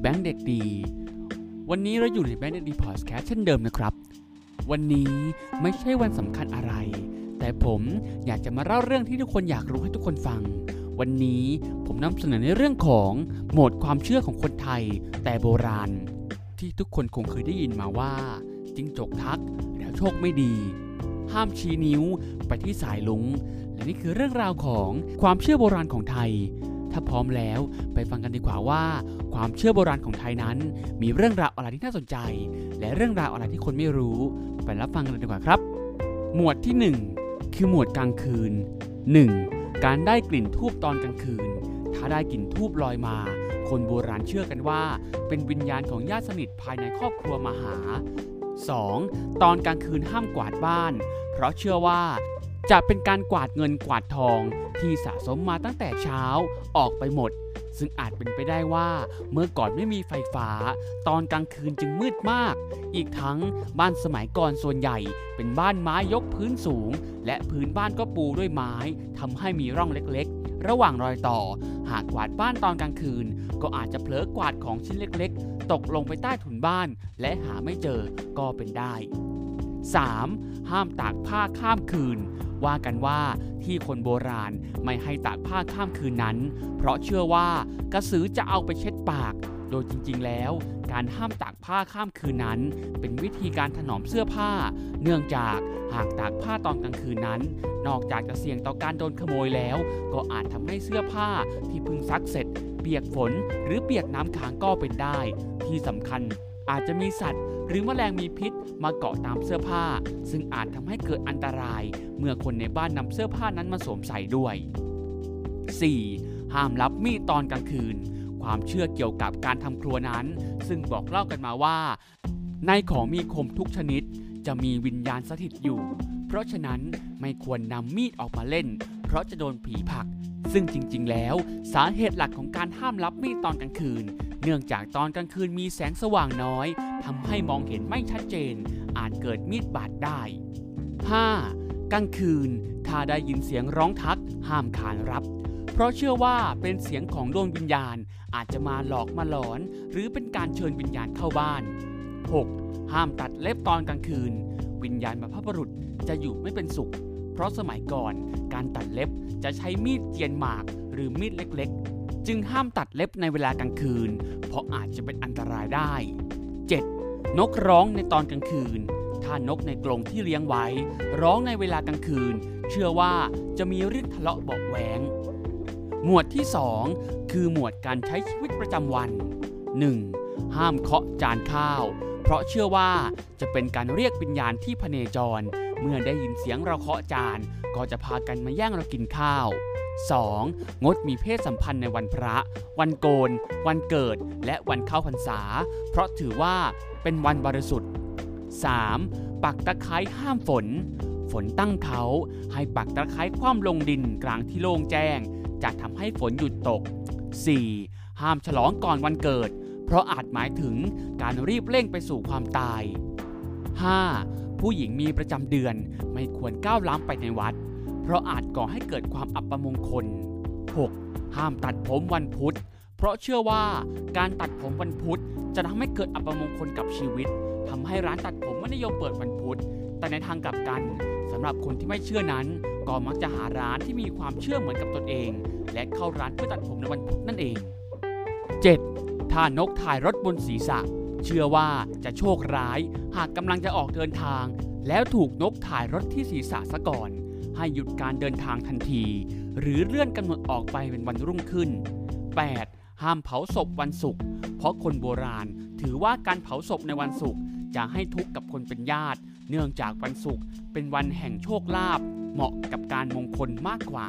แบงค์เด็กดี วันนี้เราอยู่ในแบงค์เด็กดีพอดแคสต์เช่นเดิมนะครับ วันนี้ไม่ใช่วันสำคัญอะไร แต่ผมอยากจะมาเล่าเรื่องที่ทุกคนอยากรู้ให้ทุกคนฟัง วันนี้ผมนำเสนอในเรื่องของโหมดความเชื่อของคนไทย แต่โบราณ ที่ทุกคนคงเคยได้ยินมาว่าจิงจกทักแล้วโชคไม่ดี ห้ามชี้นิ้วไปที่สายลุงและนี่คือเรื่องราวของความเชื่อโบราณของไทย ถ้าพร้อมแล้วไปฟังกันดีกว่าว่า ความเชื่อโบราณของไทยนั้น มีเรื่องราวอะไรที่น่าสนใจ และเรื่องราวอะไรที่คนไม่รู้ ไปรับฟังกันเลยดีกว่าครับ หมวดที่ 1 คือหมวดกลางคืน 1. การได้กลิ่นทูบตอนกลางคืน ถ้าได้กลิ่นทูบลอยมา คนโบราณเชื่อกันว่า เป็นวิญญาณของญาติสนิทภายในครอบครัวมาหา 2. ตอนกลางคืนห้ามกวาดบ้าน เพราะเชื่อว่า จะเป็นการกวาดเงินกวาดทองที่สะสมมาตั้งแต่เช้าออกไปหมด ซึ่งอาจเป็นไปได้ว่าเมื่อก่อนไม่มีไฟฟ้า ตอนกลางคืนจึงมืดมาก อีกทั้งบ้านสมัยก่อนส่วนใหญ่ เป็นบ้านไม้ยกพื้นสูง และพื้นบ้านก็ปูด้วยไม้ทำให้มีร่องเล็กๆ ระหว่างรอยต่อ หากกวาดบ้านตอนกลางคืน ก็อาจจะเผลอกวาดของชิ้นเล็กๆ ตกลงไปใต้ถุนบ้าน และหาไม่เจอก็เป็นได้ 3. ห้ามตากผ้าข้ามคืน ว่ากันว่าที่คนโบราณไม่ให้ตากผ้าข้ามคืนนั้น เพราะเชื่อว่ากระสือจะเอาไปเช็ดปาก โดยจริงๆแล้ว การห้ามตากผ้าข้ามคืนนั้น เป็นวิธีการถนอมเสื้อผ้า เนื่องจากหากตากผ้าตอนกลางคืนนั้น นอกจากจะเสี่ยงต่อการโดนขโมยแล้ว ก็อาจทำให้เสื้อผ้าที่เพิ่งซักเสร็จ เปียกฝนหรือเปียกน้ำค้างก็เป็นได้ ที่สำคัญ อาจจะมีสัตว์ หรือแมลงมีพิษมาเกาะตามเสื้อผ้า ซึ่งอาจทำให้เกิดอันตราย เมื่อคนในบ้านนำเสื้อผ้านั้นมาสวมใส่ด้วย 4. ห้ามรับมีดตอนกลางคืน ความเชื่อเกี่ยวกับการทำครัวนั้น ซึ่งบอกเล่ากันมาว่า ในของมีคมทุกชนิด จะมีวิญญาณสถิตอยู่ เพราะฉะนั้นไม่ควรนำมีดออกมาเล่น เพราะจะโดนผีผัก ซึ่งจริงๆ แล้วสาเหตุหลักของการห้ามรับมีดตอนกลางคืน เนื่องจากตอนกลางคืนมีแสงสว่างน้อยทำให้มองเห็นไม่ชัดเจน อาจเกิดมีดบาดได้ 5. กลางคืน ถ้าได้ยินเสียงร้องทัก ห้ามขานรับ เพราะเชื่อว่าเป็นเสียงของดวงวิญญาณ อาจจะมาหลอกมาหลอน หรือเป็นการเชิญวิญญาณเข้าบ้าน 6. ห้ามตัดเล็บตอนกลางคืน วิญญาณบรรพบุรุษจะอยู่ไม่เป็นสุข เพราะสมัยก่อนการตัดเล็บจะใช้มีดเจียนหมากหรือมีดเล็กๆ จึงห้ามตัดเล็บในเวลากลางคืน เพราะอาจจะเป็นอันตรายได้ 7. นกร้องในตอนกลางคืน ถ้านกในกรงที่เลี้ยงไว้ ร้องในเวลากลางคืน เชื่อว่าจะมีเรื่องทะเลาะเบาะแหวงหมวดที่ 2 คือหมวดการใช้ชีวิตประจำวัน 1. ห้ามเคาะจานข้าว เพราะเชื่อว่าจะเป็นการเรียกวิญญาณที่พเนจร เมื่อได้ยินเสียงเราเคาะจาน ก็จะพากันมาแย่งเรากินข้าว 2. งดมีเพศสัมพันธ์ในวันพระ วันโกน วันเกิด และวันเข้าพรรษา เพราะถือว่าเป็นวันบริสุทธิ์ 3. ปักตะไคร้ห้ามฝน ฝนตั้งเขาให้ปักตะไคร้คว่ำลงดินกลางที่โล่งแจ้ง จะทำให้ฝนหยุดตก 4. ห้ามฉลองก่อนวันเกิด เพราะอาจหมายถึงการรีบเร่งไปสู่ความตาย 5. ผู้หญิงมีประจำเดือนไม่ควรก้าวล้ำไปในวัด เพราะอาจก่อให้เกิดความอัปมงคล 6. ห้ามตัดผมวันพุธ เพราะเชื่อว่าการตัดผมวันพุธจะทำให้เกิดอัปมงคลกับชีวิตทำให้ร้านตัดผมไม่นิยมเปิดวันพุธ แต่ในทางกลับกันสำหรับคนที่ไม่เชื่อนั้น ก็มักจะหาร้านที่มีความเชื่อเหมือนกับตนเอง และเข้าร้านเพื่อตัดผมในวันพุธนั่นเอง 7. ถ้านกถ่ายรถบนศีรษะ เชื่อว่าจะโชคร้าย หากกำลังจะออกเดินทาง แล้วถูกนกถ่ายรถที่ศีรษะซะก่อน ให้หยุดการเดินทางทันที หรือเลื่อนกำหนดออกไปเป็นวันรุ่งขึ้น 8. ห้ามเผาศพวันศุกร์เพราะคนโบราณ ถือว่าการเผาศพในวันศุกร์จะให้ทุกข์กับคนเป็นญาติ เนื่องจากวันศุกร์เป็นวันแห่งโชคลาภเหมาะกับการมงคลมากกว่า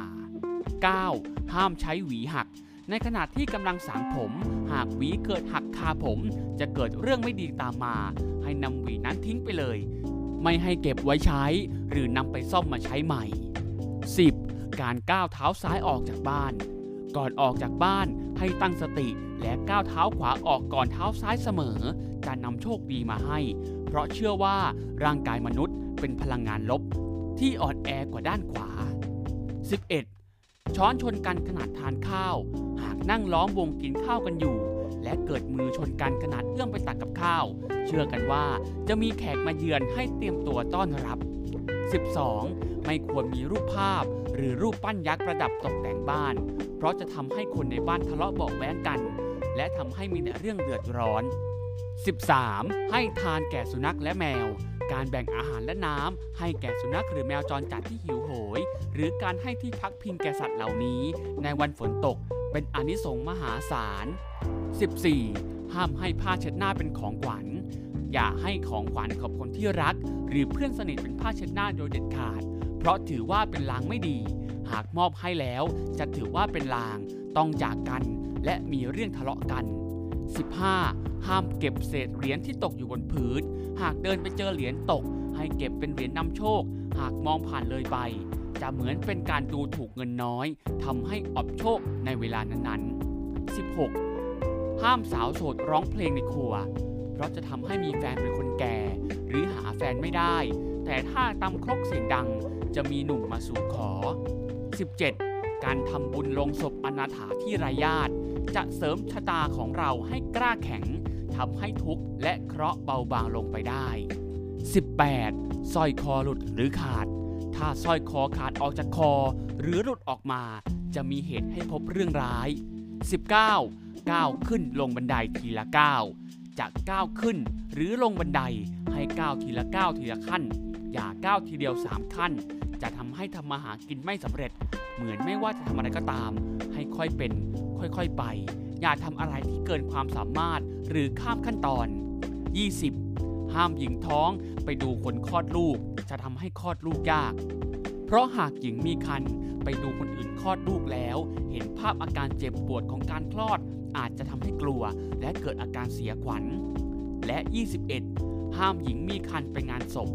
9. ห้ามใช้หวีหัก ในขณะที่กำลังสางผม หากหวีเกิดหักคาผม จะเกิดเรื่องไม่ดีตามมา ให้นำหวีนั้นทิ้งไปเลย ไม่ให้เก็บไว้ใช้ หรือนำไปซ่อมมาใช้ใหม่ 10. การก้าวเท้าซ้ายออกจากบ้าน ก่อนออกจากบ้านให้ตั้งสติและก้าวเท้าขวาออกก่อนเท้าซ้ายเสมอ จะนำโชคดีมาให้ เพราะเชื่อว่าร่างกายมนุษย์เป็นพลังงานลบ ที่อ่อนแอกว่าด้านขวา 11. ช้อนชนกันขนาดทานข้าว หากนั่งล้อมวงกินข้าวกันอยู่ และเกิดมือชนกันขนาดเอื้อมไปตักกับข้าว เชื่อกันว่าจะมีแขกมาเยือนให้เตรียมตัวต้อนรับ 12. ไม่ควรมีรูปภาพ หรือรูปปั้นยักษ์ประดับตกแต่งบ้าน เพราะจะทำให้คนในบ้านทะเลาะเบาแว้งกัน และทำให้มีแต่เรื่องเดือดร้อน 13. ให้ทานแก่สุนัขและแมว การแบ่งอาหารและน้ำให้แก่สุนัขหรือแมวจรจัดที่หิวโหย หรือการให้ที่พักพิงแก่สัตว์เหล่านี้ ในวันฝนตกเป็นอนิสงส์มหาศาล 14. ห้ามให้ผ้าเช็ดหน้าเป็นของขวัญ อย่าให้ของขวัญกับคนที่รัก หรือเพื่อนสนิทเป็นผ้าเช็ดหน้าโดยเด็ดขาด เพราะถือว่าเป็นลางไม่ดี หากมอบให้แล้ว จะถือว่าเป็นลาง ต้องจากกัน และมีเรื่องทะเลาะกัน 15. ห้ามเก็บเศษเหรียญที่ตกอยู่บนพื้น หากเดินไปเจอเหรียญตก ให้เก็บเป็นเหรียญนำโชค หากมองผ่านเลยไป จะเหมือนเป็นการดูถูกเงินน้อยทำให้อบโชคในเวลานั้นๆ 16. ห้ามสาวโสดร้องเพลงในครัว เพราะจะทำให้มีแฟนเป็นคนแก่ หรือหาแฟนไม่ได้ แต่ถ้าตำครกเสียงดังจะมีหนุ่มมาสู่ขอ 17. การทำบุญลงศพอนาถาที่ไร้ญาติ จะเสริมชะตาของเราให้กล้าแข็งทำให้ทุกข์และเคราะห์เบาบางลงไปได้ 18. สร้อยคอหลุดหรือขาด ถ้าสร้อยคอขาดออกจากคอ หรือหลุดออกมา จะมีเหตุให้พบเรื่องร้าย 19. ก้าวขึ้นลงบันไดทีละก้าวจะก้าวขึ้นหรือลงบันไดให้ก้าวทีละก้าวทีละขั้น อย่าก้าวทีเดียว 3 ขั้น จะทำให้ทำมาหากินไม่สำเร็จ เหมือนไม่ว่าจะทำอะไรก็ตาม ให้ค่อยเป็นค่อยๆไป อย่าทำอะไรที่เกินความสามารถหรือข้ามขั้นตอน 20. ห้ามหญิงท้องไปดูคนคลอดลูก จะทำให้คลอดลูกยาก เพราะหากหญิงมีครรภ์ไปดูคนอื่นคลอดลูกแล้ว เห็นภาพอาการเจ็บปวดของการคลอด อาจจะทำให้กลัว และเกิดอาการเสียขวัญ และ 21. ห้ามหญิงมีครรภ์ไปงานศพ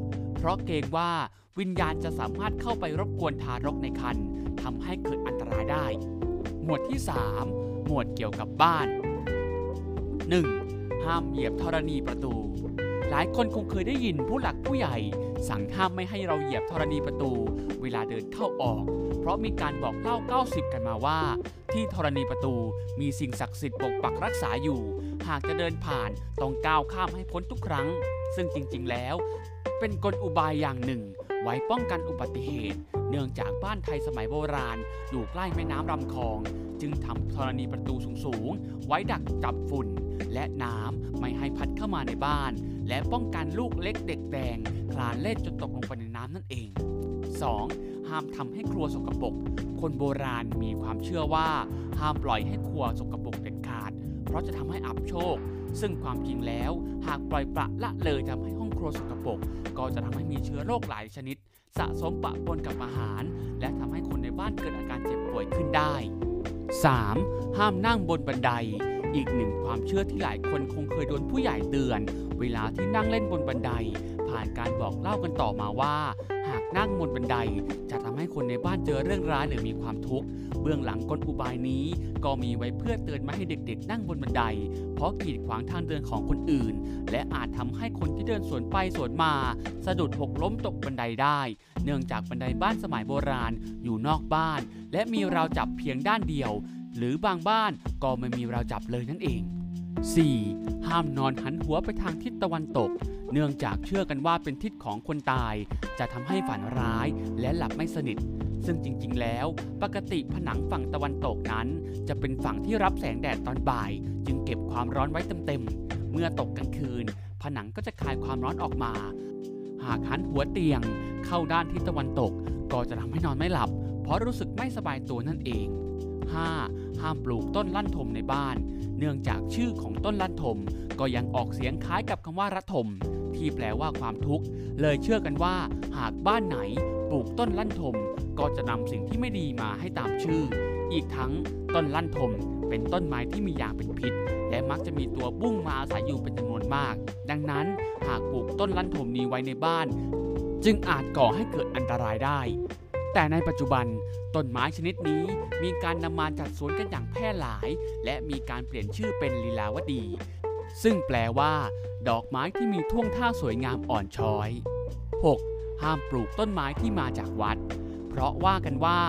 ราะเกรงว่าวิญญาณจะสามารถเข้าไปรบกวนทารกในครรภ์ทำให้เกิดอันตรายได้ หมวดที่ 3 หมวดเกี่ยวกับบ้าน 1. ห้ามเหยียบธรณีประตู หลายคนคงเคยได้ยินผู้หลักผู้ใหญ่ สั่งห้ามไม่ให้เราเหยียบธรณีประตู เวลาเดินเข้าออก เพราะมีการบอกเล่า 90 กันมาว่า ที่ธรณีประตูมีสิ่งศักดิ์สิทธิ์ปกปักรักษาอยู่ หากจะเดินผ่านต้องก้าวข้ามให้พ้นทุกครั้ง ซึ่งจริง ๆ แล้ว เป็นกลอุบายอย่างหนึ่ง ไว้ป้องกันอุบัติเหตุ เนื่องจากบ้านไทยสมัยโบราณ อยู่ใกล้แม่น้ำลำคลอง จึงทำธรณีประตูสูงๆ ไว้ดักจับฝุ่น และน้ำไม่ให้พัดเข้ามาในบ้าน และป้องกันลูกเล็กเด็กแดงคลานเล่นจนตกลงไปในน้ำนั่นเอง 2. ห้ามทำให้ครัวสกปรกคนโบราณมีความเชื่อว่า ห้ามปล่อยให้ครัวสกปรกเด็ดขาด เพราะจะทำให้อับโชค ซึ่งความจริงแล้ว หากปล่อยปละละเลยทำให้ห้อง วสกปรกก็จะทำให้มีเชื้อโรคหลายชนิด สะสมปะปนกับอาหาร และทำให้คนในบ้านเกิดอาการเจ็บป่วยขึ้นได้ 3. ห้ามนั่งบนบันได อีกหนึ่งความเชื่อที่หลายคนคงเคยโดนผู้ใหญ่เตือน เวลาที่นั่งเล่นบนบันได ผ่านการบอกเล่ากันต่อมาว่าากนั่งบนบันได จะทำให้คนในบ้านเจอเรื่องร้ายหรือมีความทุกข์ เบื้องหลังกลอุบายนี้ ก็มีไว้เพื่อเตือนไม่ให้เด็กๆ นั่งบนบันได เพราะกีดขวางทางเดินของคนอื่น และอาจทำให้คนที่เดินสวนไปสวนมา สะดุดหกล้มตกบันไดได้ เนื่องจากบันไดบ้านสมัยโบราณอยู่นอกบ้าน และมีราวจับเพียงด้านเดียว หรือบางบ้านก็ไม่มีราวจับเลยนั่นเอง 4. ห้ามนอนหันหัวไปทางทิศตะวันตก เนื่องจากเชื่อกันว่าเป็นทิศของคนตาย จะทำให้ฝันร้ายและหลับไม่สนิท ซึ่งจริงๆ แล้ว ปกติผนังฝั่งตะวันตกนั้น จะเป็นฝั่งที่รับแสงแดดตอนบ่าย จึงเก็บความร้อนไว้เต็มๆ เมื่อตกกลางคืน ผนังก็จะคายความร้อนออกมา หากหันหัวเตียง เข้าด้านทิศตะวันตก ก็จะทำให้นอนไม่หลับ เพราะรู้สึกไม่สบายตัวนั่นเอง 5. ห้ามปลูกต้นลั่นทมในบ้าน เนื่องจากชื่อของต้นลั่นทม ก็ยังออกเสียงคล้ายกับคำว่าระทม ที่แปลว่าความทุกข์ เลยเชื่อกันว่า หากบ้านไหนปลูกต้นลั่นทม ก็จะนำสิ่งที่ไม่ดีมาให้ตามชื่อ อีกทั้งต้นลั่นทม เป็นต้นไม้ที่มียางเป็นพิษ และมักจะมีตัวบุ้งมาอาศัยอยู่เป็นจำนวนมาก ดังนั้นหากปลูกต้นลั่นทมนี้ไว้ในบ้าน จึงอาจก่อให้เกิดอันตรายได้ แต่ในปัจจุบันต้นไม้ชนิดนี้มีการนำมาจัดสวนกันอย่างแพร่หลาย และมีการเปลี่ยนชื่อเป็นลีลาวดี ซึ่งแปลว่า ดอกไม้ที่มีท่วงท่าสวยงามอ่อนช้อย 6. ห้ามปลูกต้นไม้ที่มาจากวัด เพราะว่ากันว่า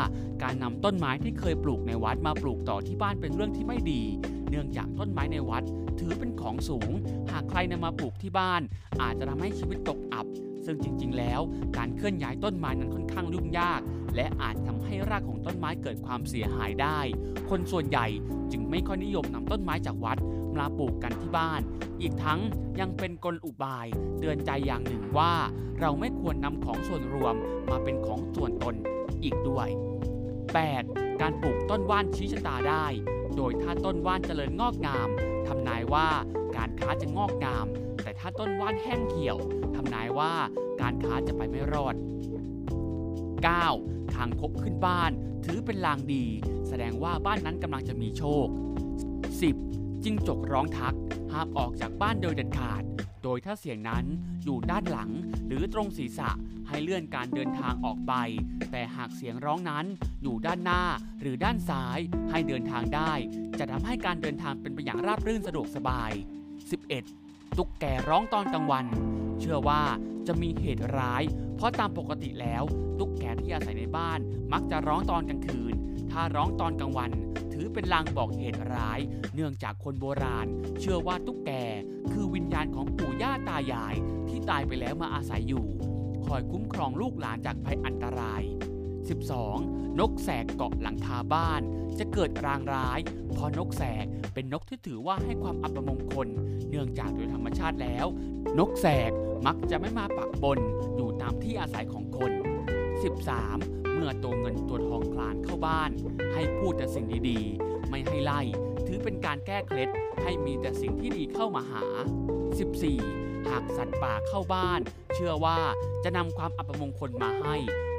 การนำต้นไม้ที่เคยปลูกในวัดมาปลูกต่อที่บ้านเป็นเรื่องที่ไม่ดี เนื่องจากต้นไม้ในวัด ถือเป็นของสูง หากใครนำมาปลูกที่บ้าน อาจจะทำให้ชีวิตตกอับ ซึ่งจริงๆ แล้ว การเคลื่อนย้ายต้นไม้นั้นค่อนข้างยุ่งยาก และอาจทำให้รากของต้นไม้เกิดความเสียหายได้ คนส่วนใหญ่จึงไม่ค่อยนิยมนำต้นไม้จากวัดมาปลูกกันที่บ้าน อีกทั้งยังเป็นกลอุบาย เตือนใจอย่างหนึ่งว่า เราไม่ควรนำของส่วนรวมมาเป็นของส่วนตนอีกด้วย 8. การปลูกต้นว่านชี้ชะตาได้ โดยถ้าต้นว่านเจริญงอกงามทำนายว่าการค้าจะงอกงาม แต่ถ้าต้นว่านแห้งเหี่ยว ทำนายว่าการค้าจะไปไม่รอด 9. ทางคบขึ้นบ้าน ถือเป็นลางดี แสดงว่าบ้านนั้นกำลังจะมีโชค 10. จิ้งจกร้องทัก ห้ามออกจากบ้านโดยเด็ดขาด โดยถ้าเสียงนั้นอยู่ด้านหลังหรือตรงศีรษะให้เลื่อนการเดินทางออกไป แต่หากเสียงร้องนั้นอยู่ด้านหน้าหรือด้านซ้ายให้เดินทางได้ จะทำให้การเดินทางเป็นไปอย่างราบรื่นสะดวกสบาย 11. ตุ๊กแกร้องตอนกลางวัน เชื่อว่าจะมีเหตุร้าย เพราะตามปกติแล้ว ตุ๊กแกที่อาศัยในบ้าน มักจะร้องตอนกลางคืน ถ้าร้องตอนกลางวัน ถือเป็นลางบอกเหตุร้าย เนื่องจากคนโบราณ เชื่อว่าตุ๊กแกคือวิญญาณของปู่ย่าตายาย ที่ตายไปแล้วมาอาศัยอยู่ คอยคุ้มครองลูกหลานจากภัยอันตราย 12. นกแสกเกาะหลังคาบ้าน จะเกิดรางร้ายเพราะนกแสกเป็นนกที่ถือว่าให้ความอัปมงคล เนื่องจากโดยธรรมชาติแล้ว นกแสกมักจะไม่มาปักบนอยู่ตามที่อาศัยของคน 13. เมื่อตัวเงินตัวทองคลานเข้าบ้าน ให้พูดแต่สิ่งดีๆ ไม่ให้ไล่ ถือเป็นการแก้เคล็ดให้มีแต่สิ่งที่ดีเข้ามาหา 14. หากสัตว์ป่าเข้าบ้าน เชื่อว่าจะนำความอัปมงคลมาให้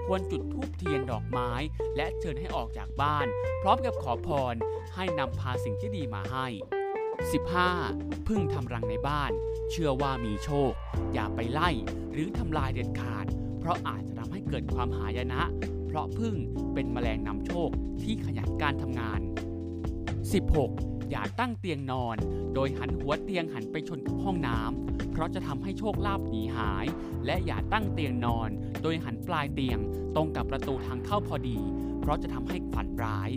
ควรจุดธูปเทียนดอกไม้ และเชิญให้ออกจากบ้าน พร้อมกับขอพรให้นำพาสิ่งที่ดีมาให้ 15. พึ่งทำรังในบ้าน เชื่อว่ามีโชค อย่าไปไล่หรือทำลายเด็ดขาด เพราะอาจจะทำให้เกิดความหายนะ เพราะพึ่งเป็นแมลงนำโชคที่ขยันการทำงาน 16. อย่าตั้งเตียงนอน โดยหันหัวเตียงหันไปชนกับห้องน้ำ เพราะจะทำให้โชคลาภหนีหาย และอย่าตั้งเตียงนอน โดยหันปลายเตียง ตรงกับประตูทางเข้าพอดี เพราะจะทำให้ฝันร้าย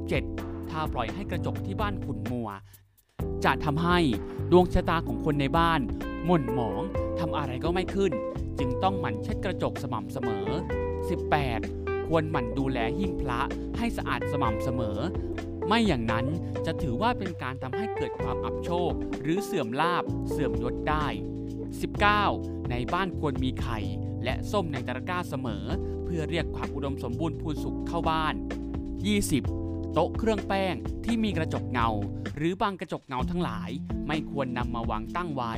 17. ถ้าปล่อยให้กระจกที่บ้านขุ่นมัว จะทำให้ดวงชะตาของคนในบ้านหม่นหมองทำอะไรก็ไม่ขึ้น จึงต้องหมั่นเช็ดกระจกสม่ำเสมอ 18. ควรหมั่นดูแลหิ้งพระให้สะอาดสม่ำเสมอ ไม่อย่างนั้นจะถือว่าเป็นการทำให้เกิดความอับโชค หรือเสื่อมลาบเสื่อมยศได้ 19. ในบ้านควรมีไข่ และส้มในตะกร้าเสมอ เพื่อเรียกความอุดมสมบูรณ์พูนสุขเข้าบ้าน 20. โต๊ะเครื่องแป้งที่มีกระจกเงา หรือบางกระจกเงาทั้งหลาย ไม่ควรนำมาวางตั้งไว้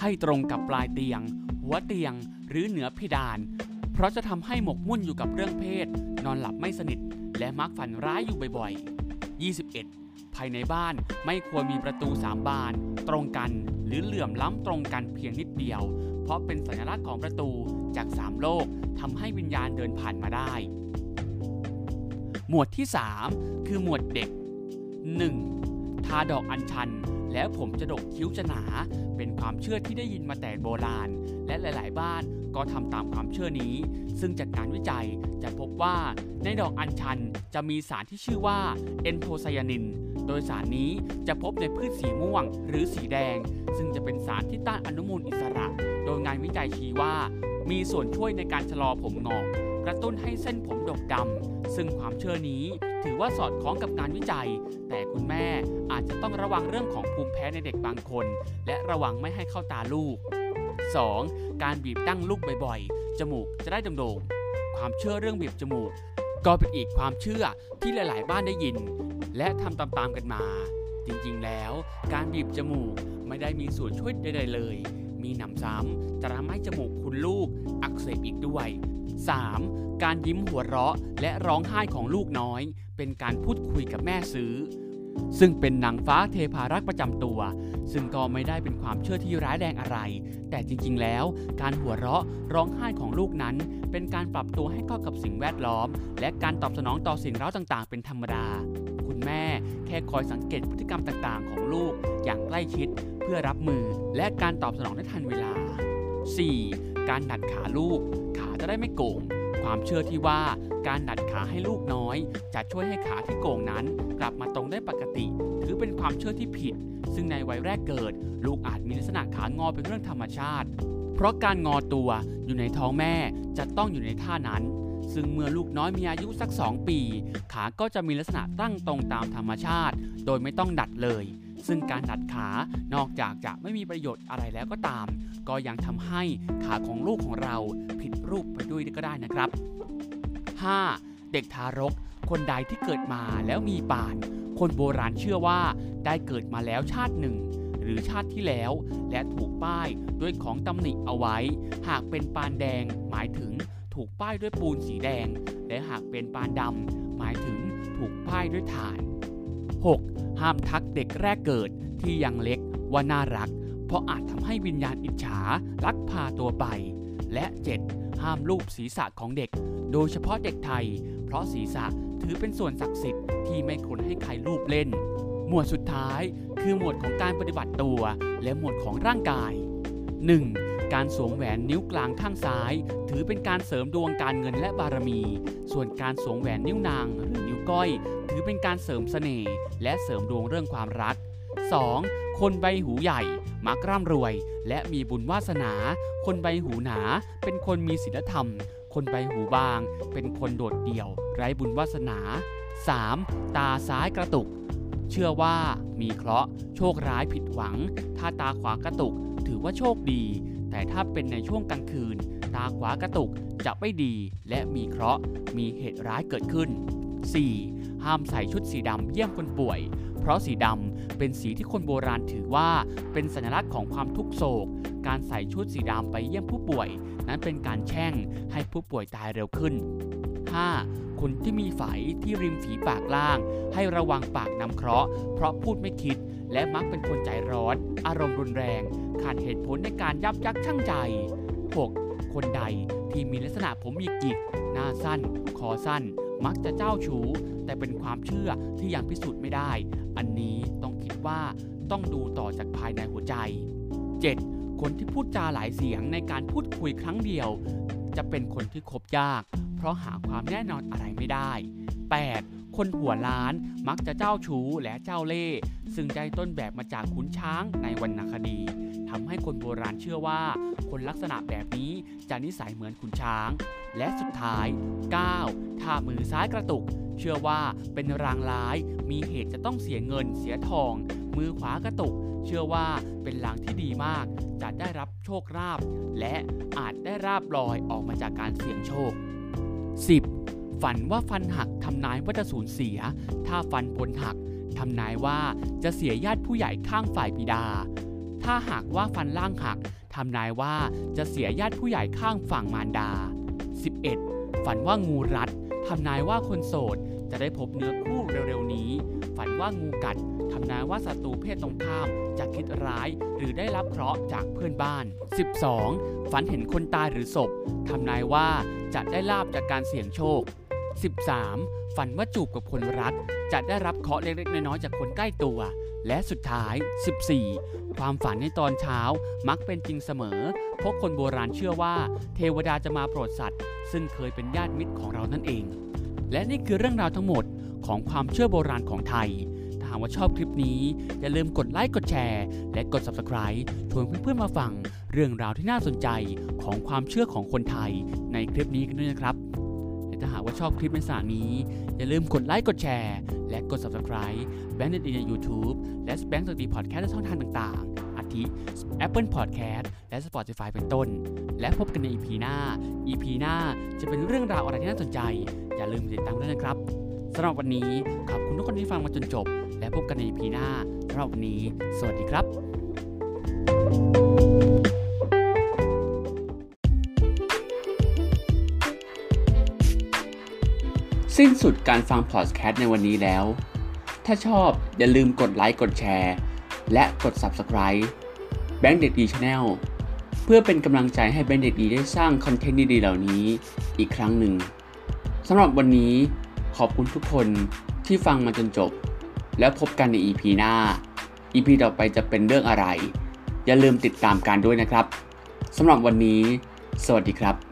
ให้ตรงกับปลายเตียง หัวเตียง หรือเหนือเพดาน เพราะจะทำให้หมกมุ่นอยู่กับเรื่องเพศ นอนหลับไม่สนิท และมักฝันร้ายอยู่บ่อยๆ 21. ภายในบ้านไม่ควรมีประตูสามบาน ตรงกันหรือเหลื่อมล้ำตรงกันเพียงนิดเดียว เพราะเป็นสัญลักษณ์ของประตูจากสามโลกทำให้วิญญาณเดินผ่านมาได้ หมวดที่ 3 คือหมวดเด็ก 1. ทาดอกอัญชัน แล้วผมจะดกคิ้วจะหนา เป็นความเชื่อที่ได้ยินมาแต่โบราณ และหลาย ๆ บ้าน ก็ทำตามความเชื่อนี้ ซึ่งจากการวิจัยจะพบว่าในดอกอัญชันจะมีสารที่ชื่อว่าเอนโทไซยานิน โดยสารนี้จะพบในพืชสีม่วงหรือสีแดง ซึ่งจะเป็นสารที่ต้านอนุมูลอิสระ โดยงานวิจัยชี้ว่า มีส่วนช่วยในการชะลอผมงอกกระตุ้นให้เส้นผมดกดำ ซึ่งความเชื่อนี้ถือว่าสอดคล้องกับงานวิจัย แต่คุณแม่อาจจะต้องระวังเรื่องของภูมิแพ้ในเด็กบางคน และระวังไม่ให้เข้าตาลูก 2. การบีบดั้งลูกบ่อยๆ จมูกจะได้โด่งความเชื่อเรื่องบีบจมูก ก็เป็นอีกความเชื่อที่หลายๆ บ้านได้ยิน และทำตามๆกันมา จริงๆ แล้ว การบีบจมูกไม่ได้มีส่วนช่วยใดๆเลย มีหนำซ้ำจะทำให้จมูกคุณลูกอักเสบอีกด้วย 3. การยิ้มหัวเราะและร้องไห้ของลูกน้อย เป็นการพูดคุยกับแม่ซื้อ ซึ่งเป็นนางฟ้าเทพารักษ์ประจำตัว ซึ่งก็ไม่ได้เป็นความเชื่อที่ร้ายแรงอะไร แต่จริงๆ แล้ว การหัวเราะร้องไห้ของลูกนั้น เป็นการปรับตัวให้เข้ากับสิ่งแวดล้อม และการตอบสนองต่อสิ่งเร้าต่างๆ เป็นธรรมดา คุณแม่แค่คอยสังเกตพฤติกรรมต่างๆ ของลูก อย่างใกล้ชิด เพื่อรับมือ และการตอบสนองได้ทันเวลา 4. การดัดขาลูก ขาจะได้ไม่โก่ง ความเชื่อที่ว่าการดัดขาให้ลูกน้อย จะช่วยให้ขาที่โก่งนั้น กลับมาตรงได้ปกติ ถือเป็นความเชื่อที่ผิด ซึ่งในวัยแรกเกิด ลูกอาจมีลักษณะขางอเป็นเรื่องธรรมชาติ เพราะการงอตัวอยู่ในท้องแม่จะต้องอยู่ในท่านั้น ซึ่งเมื่อลูกน้อยมีอายุสัก 2 ปี ขาก็จะมีลักษณะตั้งตรงตามธรรมชาติ โดยไม่ต้องดัดเลย ซึ่งการดัดขานอกจากจะไม่มีประโยชน์อะไรแล้วก็ตาม ก็ยังทำให้ขาของลูกของเราผิดรูปไปด้วยก็ได้นะครับ 5. เด็กทารก คนใดที่เกิดมาแล้วมีปาน คนโบราณเชื่อว่าได้เกิดมาแล้วชาติหนึ่ง หรือชาติที่แล้ว และถูกป้ายด้วยของตำหนิเอาไว้ หากเป็นปานแดงหมายถึงถูกป้ายด้วยปูนสีแดง และหากเป็นปานดำหมายถึงถูกป้ายด้วยถ่าน 6. ห้ามทักเด็กแรกเกิดที่ยังเล็กว่าน่ารัก เพราะอาจทำให้วิญญาณอิจฉาลักพาตัวไป และ 7. ห้ามลูบศีรษะของเด็ก โดยเฉพาะเด็กไทย เพราะศีรษะถือเป็นส่วนศักดิ์สิทธิ์ที่ไม่ควรให้ใครลูบเล่น หมวดสุดท้ายคือหมวดของการปฏิบัติตัว และหมวดของร่างกาย 1. การสวมแหวนนิ้วกลางข้างซ้าย ถือเป็นการเสริมดวงการเงินและบารมี ส่วนการสวมแหวนนิ้วนางหรือนิ้วก้อย ถือเป็นการเสริมเสน่ห์และเสริมดวงเรื่องความรัก 2. คนใบหูใหญ่ มักร่ำรวย และมีบุญวาสนา คนใบหูหนา เป็นคนมีศีลธรรม คนใบหูบาง เป็นคนโดดเดี่ยว ไร้บุญวาสนา 3. ตาซ้ายกระตุก เชื่อว่ามีเคราะห์โชคร้ายผิดหวัง ถ้าตาขวากระตุก ถือว่าโชคดี แต่ถ้าเป็นในช่วงกลางคืน ตาขวากระตุกจะไม่ดีและมีเคราะห์มีเหตุร้ายเกิดขึ้น 4. ห้ามใส่ชุดสีดำเยี่ยมคนป่วย เพราะสีดำเป็นสีที่คนโบราณถือว่า เป็นสัญลักษณ์ของความทุกโศก การใส่ชุดสีดำไปเยี่ยมผู้ป่วย นั้นเป็นการแช่งให้ผู้ป่วยตายเร็วขึ้น 5. คนที่มีไฝที่ริมฝีปากล่าง ให้ระวังปากนำเคราะห์เพราะพูดไม่คิด และมักเป็นคนใจร้อน อารมณ์รุนแรง ขาดเหตุผลในการยับยั้งชั่งใจ 6. คนใดที่มีลักษณะผมมีกิกหน้าสั้น คอสั้น มักจะเจ้าชู้ แต่เป็นความเชื่อที่ยังพิสูจน์ไม่ได้ อันนี้ต้องคิดว่าต้องดูต่อจากภายในหัวใจ 7. คนที่พูดจาหลายเสียงในการพูดคุยครั้งเดียว จะเป็นคนที่คบยาก เพราะหาความแน่นอนอะไรไม่ได้ 8. คนหัวล้านมักจะเจ้าชู้และเจ้าเล่ห์ซึ่งได้ต้นแบบมาจากขุนช้างในวรรณคดีทำให้คนโบราณเชื่อว่า คนลักษณะแบบนี้จะนิสัยเหมือนขุนช้าง และสุดท้าย 9. ถ้ามือซ้ายกระตุก เชื่อว่าเป็นรางร้าย มีเหตุจะต้องเสียเงินเสียทอง มือขวากระตุก เชื่อว่าเป็นลางที่ดีมาก จะได้รับโชคลาภและอาจได้ราบลอยออกมาจากการเสี่ยงโชค 10. ฝันว่าฟันหักทำนายว่าจะสูญเสีย ถ้าฟันบนหักทำนายว่าจะเสียญาติผู้ใหญ่ข้างฝ่ายบิดา ถ้าหากว่าฟันล่างหักทำนายว่าจะเสียญาติผู้ใหญ่ข้างฝั่งมารดา 11. ฝันว่างูรัดทำนายว่าคนโสดจะได้พบเนื้อคู่เร็วๆนี้ ฝันว่างูกัดทำนายว่าศัตรูเพศตรงข้ามจะคิดร้ายหรือได้รับเคราะห์จากเพื่อนบ้าน 12. ฝันเห็นคนตายหรือศพทำนายว่าจะได้ลาบจากการเสี่ยงโชค 13. ฝันว่าจูบกับคนรัก จะได้รับเคาะเล็กๆ น้อยๆ จากคนใกล้ตัว และสุดท้าย 14. ความฝันในตอนเช้ามักเป็นจริงเสมอ เพราะคนโบราณเชื่อว่า เทวดาจะมาโปรดสัตว์ ซึ่งเคยเป็นญาติมิตรของเรานั่นเอง และนี่คือเรื่องราวทั้งหมดของความเชื่อโบราณของไทยถ้าหากว่าชอบคลิปนี้ อย่าลืมกดไลค์กดแชร์ และกด Subscribe ชวนเพื่อนๆมาฟัง เรื่องราวที่น่าสนใจของความเชื่อของคนไทยในคลิปนี้กันด้วยนะครับ ถ้าหากว่าชอบคลิปในสารนี้ อย่าลืมกดไลค์กดแชร์ และกด Subscribe แบงค์ดีใน YouTube และแบงค์สตีพอดแคสต์ในช่องทางต่างๆ อาทิ Apple Podcast และ Spotify เป็นต้น และพบกันใน EP หน้า EP หน้าจะเป็นเรื่องราวอะไรที่น่าสนใจ อย่าลืมติดตามด้วยนะครับสำหรับวันนี้ขอบคุณทุกคนที่ฟังมาจนจบ และพบกันใน EP หน้าสำหรับวันนี้ สวัสดีครับ สิ้นสุดการฟังพอดแคสต์ในวันนี้แล้ว ถ้าชอบอย่าลืมกดไลค์กดแชร์ และกด Subscribe แบงค์เด็กดี Channel เพื่อเป็นกำลังใจให้แบงค์เด็กดีได้สร้างคอนเทนต์ดีๆเหล่านี้อีกครั้งหนึ่งสำหรับวันนี้ขอบคุณทุกคนที่ฟังมาจนจบ แล้วพบกันใน EP หน้า EP ต่อไปจะเป็นเรื่องอะไร อย่าลืมติดตามกันด้วยนะครับสำหรับวันนี้ สวัสดีครับ